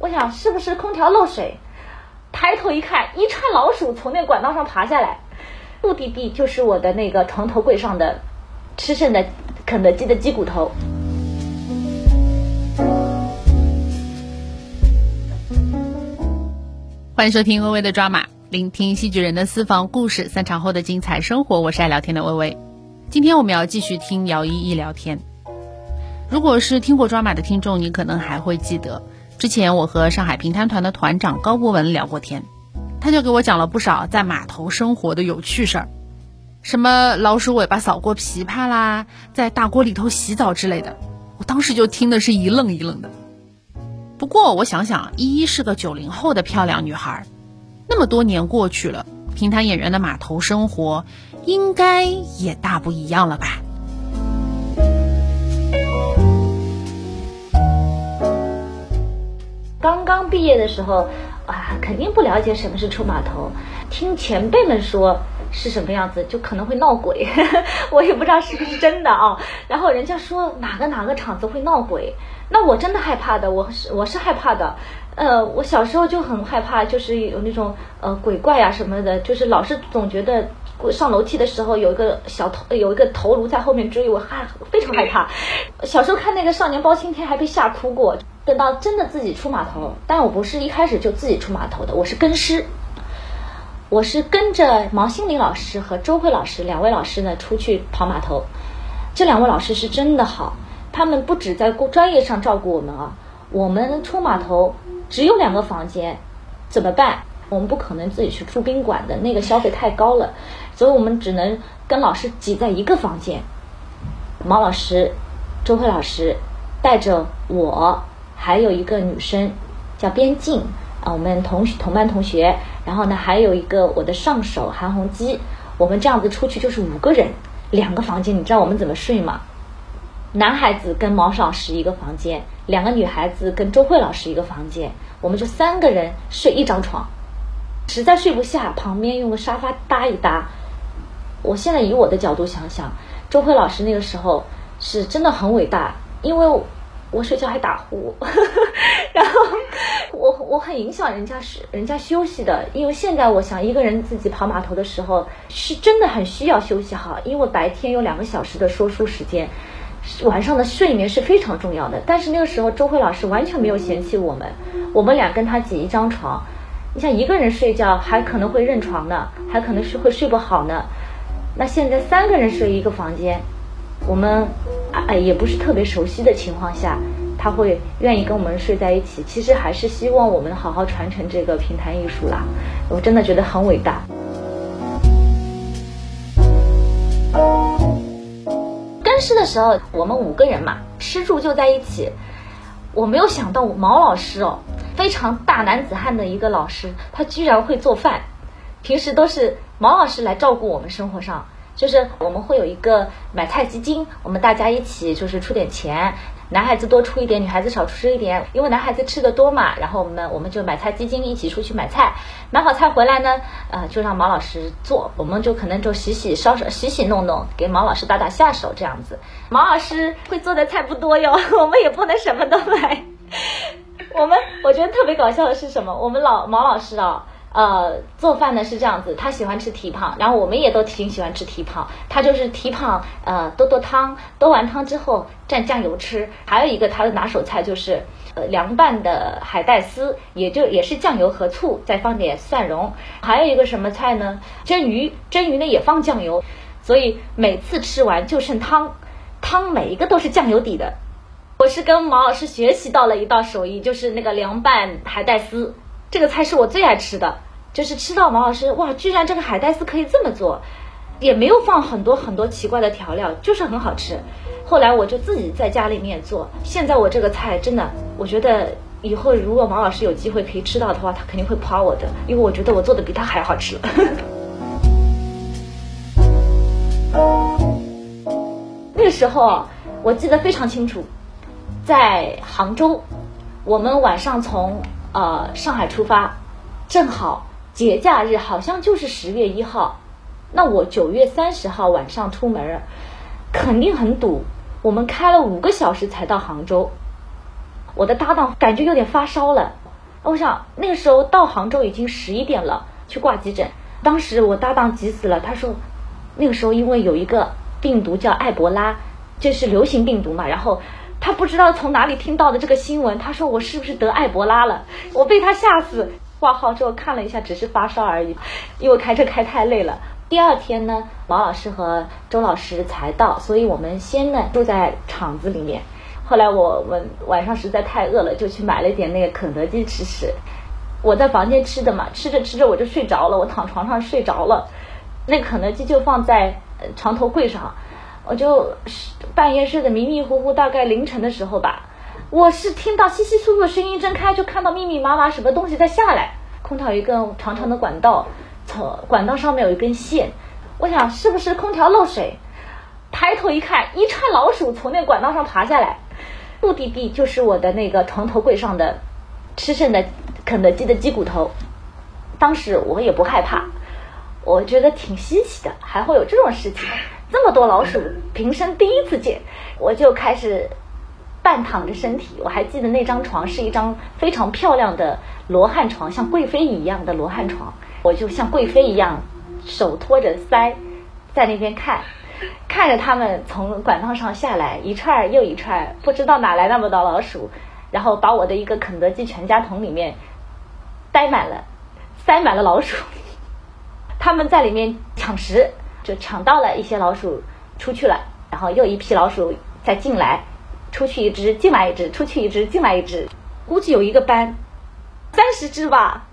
我想是不是空调漏水？抬头一看，一串老鼠从那管道上爬下来。目的地就是我的那个床头柜上的吃剩的肯德基的鸡骨头。欢迎收听微微的抓马，聆听戏剧人的私房故事，散场后的精彩生活。我是爱聊天的微微。今天我们要继续听姚依依聊天。如果是听过抓马的听众，你可能还会记得，之前我和上海评弹团的团长高博文聊过天，他就给我讲了不少在码头生活的有趣事儿，什么老鼠尾巴扫过琵琶啦，在大锅里头洗澡之类的。我当时就听的是一愣一愣的。不过我想想，依依是个九零后的漂亮女孩，那么多年过去了，评弹演员的码头生活应该也大不一样了吧？刚毕业的时候，啊，肯定不了解什么是出码头，听前辈们说是什么样子，就可能会闹鬼，我也不知道是不是真的啊。然后人家说哪个哪个厂子会闹鬼，那我真的害怕的，我是我是害怕的。呃，我小时候就很害怕，就是有那种呃鬼怪啊什么的，就是老是总觉得上楼梯的时候有一个小头有一个头颅在后面追我，害非常害怕。小时候看那个《少年包青天》还被吓哭过。等到真的自己出码头，但我不是一开始就自己出码头的，我是跟师，我是跟着毛新林老师和周慧老师两位老师呢出去跑码头。这两位老师是真的好，他们不止在专业上照顾我们啊。我们出码头只有两个房间，怎么办？我们不可能自己去住宾馆的，那个消费太高了，所以我们只能跟老师挤在一个房间。毛老师、周慧老师带着我。还有一个女生叫边静啊，我们同同班同学。然后呢，还有一个我的上手韩红基。我们这样子出去就是五个人，两个房间。你知道我们怎么睡吗？男孩子跟毛老师一个房间，两个女孩子跟周慧老师一个房间。我们就三个人睡一张床，实在睡不下，旁边用个沙发搭一搭。我现在以我的角度想想，周慧老师那个时候是真的很伟大，因为。我睡觉还打呼，然后我我很影响人家是人家休息的，因为现在我想一个人自己跑码头的时候是真的很需要休息好，因为白天有两个小时的说书时间，晚上的睡眠是非常重要的。但是那个时候周慧老师完全没有嫌弃我们，我们俩跟他挤一张床，你想一个人睡觉还可能会认床呢，还可能是会睡不好呢，那现在三个人睡一个房间。我们啊也不是特别熟悉的情况下，他会愿意跟我们睡在一起。其实还是希望我们好好传承这个评弹艺术啦。我真的觉得很伟大。跟师的时候，我们五个人嘛，吃住就在一起。我没有想到毛老师哦，非常大男子汉的一个老师，他居然会做饭。平时都是毛老师来照顾我们生活上。就是我们会有一个买菜基金，我们大家一起就是出点钱，男孩子多出一点，女孩子少出一点，因为男孩子吃的多嘛。然后我们我们就买菜基金一起出去买菜，买好菜回来呢，呃，就让毛老师做，我们就可能就洗洗烧烧洗洗弄弄，给毛老师打打下手这样子。毛老师会做的菜不多哟，我们也不能什么都买。我们我觉得特别搞笑的是什么？我们老毛老师啊。呃，做饭呢是这样子，他喜欢吃蹄膀，然后我们也都挺喜欢吃蹄膀。他就是蹄膀，呃，多多汤，多完汤之后蘸酱油吃。还有一个他的拿手菜就是，呃，凉拌的海带丝，也就也是酱油和醋，再放点蒜蓉。还有一个什么菜呢？蒸鱼，蒸鱼呢也放酱油，所以每次吃完就剩汤，汤每一个都是酱油底的。我是跟毛老师学习到了一道手艺，就是那个凉拌海带丝。这个菜是我最爱吃的，就是吃到毛老师哇，居然这个海带丝可以这么做，也没有放很多很多奇怪的调料，就是很好吃。后来我就自己在家里面做，现在我这个菜真的，我觉得以后如果毛老师有机会可以吃到的话，他肯定会夸我的，因为我觉得我做的比他还好吃。那个时候我记得非常清楚，在杭州，我们晚上从。呃，上海出发，正好节假日，好像就是十月一号。那我九月三十号晚上出门，肯定很堵。我们开了五个小时才到杭州。我的搭档感觉有点发烧了，我想那个时候到杭州已经十一点了，去挂急诊。当时我搭档急死了，他说那个时候因为有一个病毒叫埃博拉，这是流行病毒嘛，然后他不知道从哪里听到的这个新闻，他说我是不是得埃博拉了？我被他吓死。挂号之后看了一下，只是发烧而已，因为开车开太累了。第二天呢，毛老师和周老师才到，所以我们先呢住在厂子里面。后来我们晚上实在太饿了，就去买了点那个肯德基吃吃。我在房间吃的嘛，吃着吃着我就睡着了，我躺床上睡着了。那肯德基就放在床头柜上，我就半夜睡得迷迷糊糊，大概凌晨的时候吧，我是听到稀稀疏疏的声音，睁开就看到密密麻麻什么东西在下来。空调一根长长的管道，从管道上面有一根线，我想是不是空调漏水？抬头一看，一串老鼠从那管道上爬下来，目的地就是我的那个床头柜上的吃剩的肯德基的鸡骨头。当时我也不害怕，我觉得挺稀奇的，还会有这种事情，这么多老鼠，平生第一次见，我就开始半躺着身体。我还记得那张床是一张非常漂亮的罗汉床，像贵妃一样的罗汉床，我就像贵妃一样，手托着腮，在那边看。看着他们从管道上下来，一串又一串，不知道哪来那么多老鼠，然后把我的一个肯德基全家桶里面塞满了，塞满了老鼠。他们在里面抢食，就抢到了一些老鼠出去了，然后又一批老鼠再进来，出去一只，进来一只，出去一只，进来一只，估计有一个班三十只吧。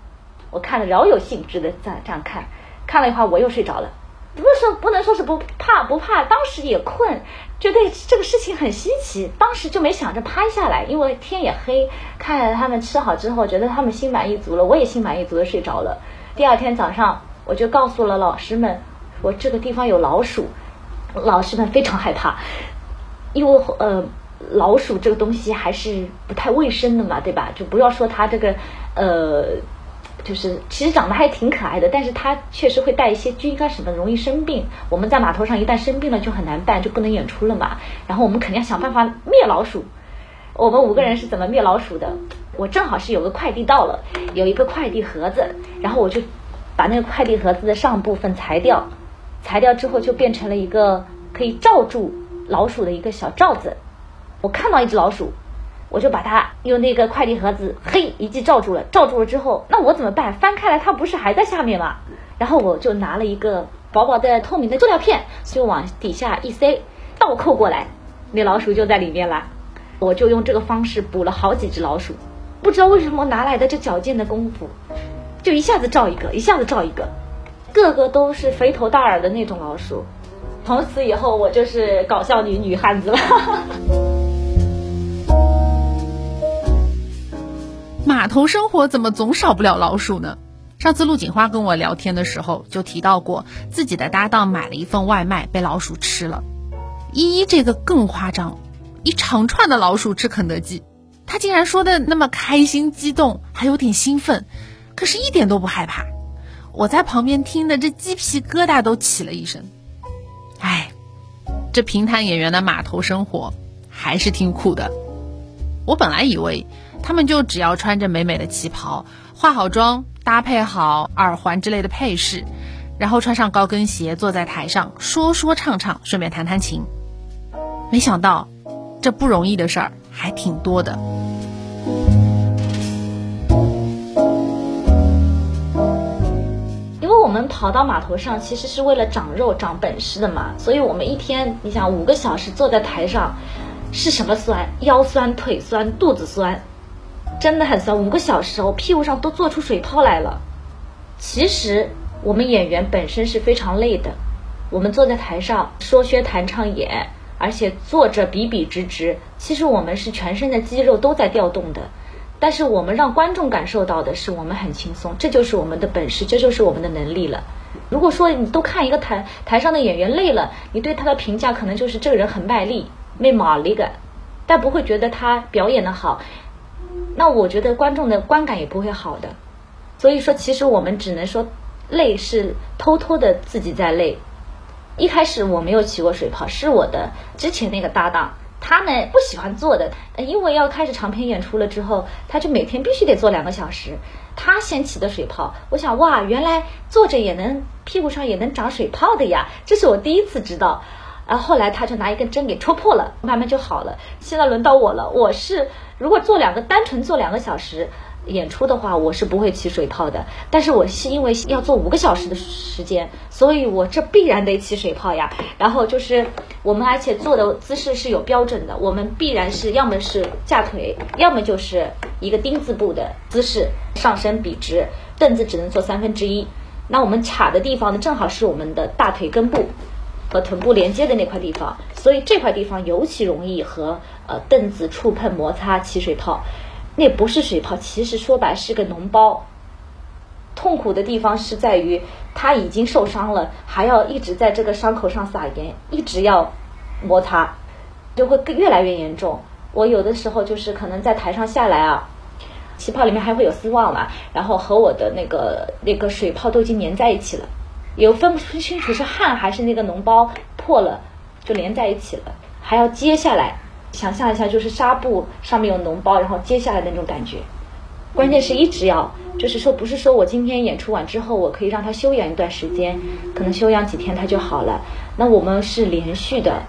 我看了饶有兴致的在这样看，看了一会儿我又睡着了。不是说不能说是不怕不怕，当时也困，觉得这个事情很稀奇，当时就没想着拍下来，因为天也黑，看着他们吃好之后，觉得他们心满意足了，我也心满意足的睡着了。第二天早上，我就告诉了老师们，我这个地方有老鼠，老师们非常害怕，因为呃老鼠这个东西还是不太卫生的嘛，对吧？就不要说它这个呃。就是其实长得还挺可爱的，但是它确实会带一些菌啊什么，容易生病。我们在码头上一旦生病了就很难办，就不能演出了嘛。然后我们肯定要想办法灭老鼠。我们五个人是怎么灭老鼠的？我正好是有个快递到了，有一个快递盒子，然后我就把那个快递盒子的上部分裁掉，裁掉之后就变成了一个可以罩住老鼠的一个小罩子。我看到一只老鼠。我就把它用那个快递盒子，嘿，一记罩住了。罩住了之后，那我怎么办？翻开来，它不是还在下面吗？然后我就拿了一个薄薄的透明的塑料片，就往底下一塞，倒扣过来，那老鼠就在里面了。我就用这个方式捕了好几只老鼠，不知道为什么哪来的这矫健的功夫，就一下子罩一个，一下子罩一个，个个都是肥头大耳的那种老鼠。从此以后，我就是搞笑女女汉子了。码头生活怎么总少不了老鼠呢？上次陆锦花跟我聊天的时候就提到过，自己的搭档买了一份外卖被老鼠吃了。依依这个更夸张，一长串的老鼠吃肯德基，他竟然说的那么开心激动，还有点兴奋，可是一点都不害怕。我在旁边听的这鸡皮疙瘩都起了一身。哎，这平潭演员的码头生活还是挺苦的。我本来以为。他们就只要穿着美美的旗袍，化好妆，搭配好耳环之类的配饰，然后穿上高跟鞋，坐在台上说说唱唱，顺便弹弹琴。没想到，这不容易的事儿还挺多的。我们跑到码头上，其实是为了长肉、长本事的嘛，所以我们一天，你想五个小时坐在台上，是什么酸？腰酸、腿酸、肚子酸。真的很酸，五个小时，我屁股上都做出水泡来了。其实我们演员本身是非常累的，我们坐在台上说学弹唱演，而且坐着笔笔直直。其实我们是全身的肌肉都在调动的，但是我们让观众感受到的是我们很轻松，这就是我们的本事，这就是我们的能力了。如果说你都看一个台台上的演员累了，你对他的评价可能就是这个人很卖力，没马力个，但不会觉得他表演的好。那我觉得观众的观感也不会好的，所以说其实我们只能说累是偷偷的自己在累。一开始我没有起过水泡，是我的之前那个搭档他呢不喜欢坐的，因为要开始长篇演出了之后，他就每天必须得坐两个小时。他先起的水泡，我想哇，原来坐着也能屁股上也能长水泡的呀，这是我第一次知道。然后后来他就拿一根针给戳破了，慢慢就好了。现在轮到我了，我是如果做两个单纯做两个小时。演出的话，我是不会起水泡的。但是我是因为要做五个小时的时间，所以我这必然得起水泡呀。然后就是我们而且做的姿势是有标准的，我们必然是要么是架腿，要么就是一个丁字步的姿势，上身笔直，凳子只能坐三分之一。那我们卡的地方呢，正好是我们的大腿根部和臀部连接的那块地方，所以这块地方尤其容易和呃凳子触碰摩擦起水泡。那不是水泡，其实说白是个脓包。痛苦的地方是在于他已经受伤了，还要一直在这个伤口上撒盐，一直要摩擦，就会越来越严重。我有的时候就是可能在台上下来啊，气泡里面还会有丝袜嘛，然后和我的那个那个水泡都已经粘在一起了，有分不清楚是汗还是那个脓包破了，就连在一起了，还要接下来。想象一下，就是纱布上面有脓包，然后接下来的那种感觉。关键是一直要，就是说，不是说我今天演出完之后，我可以让他休养一段时间，可能休养几天他就好了。那我们是连续的，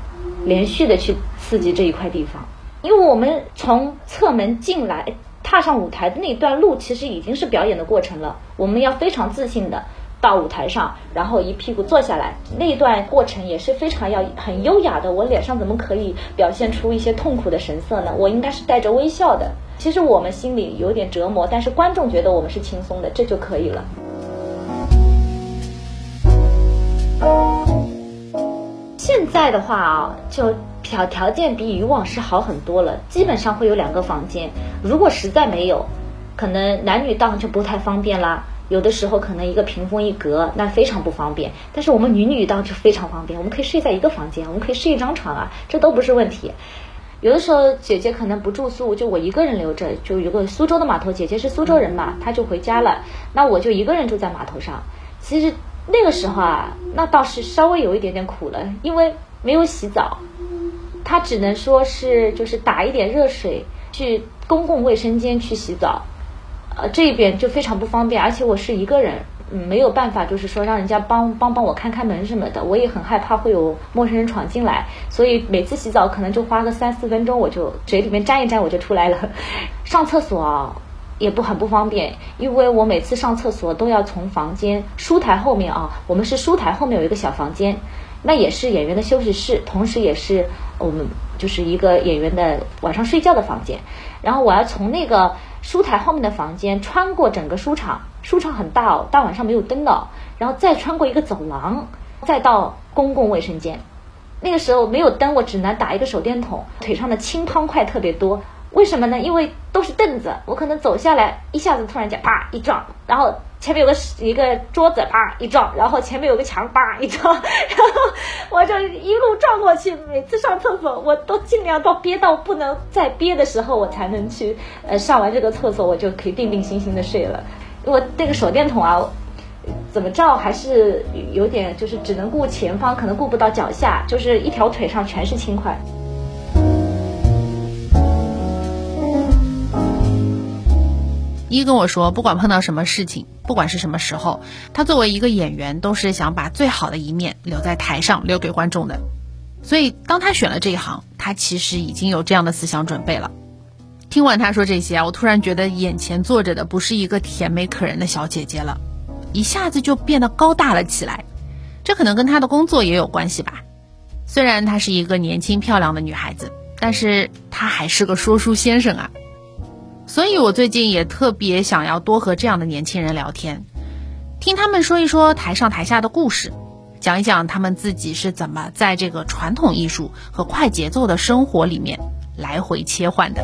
连续的去刺激这一块地方，因为我们从侧门进来，踏上舞台的那段路，其实已经是表演的过程了。我们要非常自信的。到舞台上，然后一屁股坐下来，那段过程也是非常要很优雅的。我脸上怎么可以表现出一些痛苦的神色呢？我应该是带着微笑的。其实我们心里有点折磨，但是观众觉得我们是轻松的，这就可以了。现在的话啊，就条条件比以往是好很多了，基本上会有两个房间。如果实在没有，可能男女档就不太方便啦。有的时候可能一个屏风一隔，那非常不方便。但是我们女女当就非常方便，我们可以睡在一个房间，我们可以睡一张床啊，这都不是问题。有的时候姐姐可能不住宿，就我一个人留着，就有个苏州的码头，姐姐是苏州人嘛，她就回家了，那我就一个人住在码头上。其实那个时候啊，那倒是稍微有一点点苦了，因为没有洗澡，她只能说是就是打一点热水去公共卫生间去洗澡。呃，这边就非常不方便，而且我是一个人，嗯，没有办法，就是说让人家帮帮帮我开开门什么的，我也很害怕会有陌生人闯进来，所以每次洗澡可能就花个三四分钟，我就嘴里面沾一沾我就出来了。上厕所啊也不很不方便，因为我每次上厕所都要从房间书台后面啊，我们是书台后面有一个小房间，那也是演员的休息室，同时也是我们就是一个演员的晚上睡觉的房间，然后我要从那个。书台后面的房间，穿过整个书场，书场很大哦，大晚上没有灯的，然后再穿过一个走廊，再到公共卫生间。那个时候没有灯，我只能打一个手电筒，腿上的青汤块特别多。为什么呢？因为都是凳子，我可能走下来一下子突然间啪一撞，然后。前面有个一个桌子，啪一撞，然后前面有个墙，啪一撞，然后我就一路撞过去。每次上厕所，我都尽量到憋到不能再憋的时候，我才能去呃上完这个厕所，我就可以定定心心的睡了。我那个手电筒啊，怎么照还是有点就是只能顾前方，可能顾不到脚下，就是一条腿上全是青块。一跟我说，不管碰到什么事情，不管是什么时候，他作为一个演员，都是想把最好的一面留在台上，留给观众的。所以，当他选了这一行，他其实已经有这样的思想准备了。听完他说这些啊，我突然觉得眼前坐着的不是一个甜美可人的小姐姐了，一下子就变得高大了起来。这可能跟他的工作也有关系吧。虽然她是一个年轻漂亮的女孩子，但是她还是个说书先生啊。所以，我最近也特别想要多和这样的年轻人聊天，听他们说一说台上台下的故事，讲一讲他们自己是怎么在这个传统艺术和快节奏的生活里面来回切换的。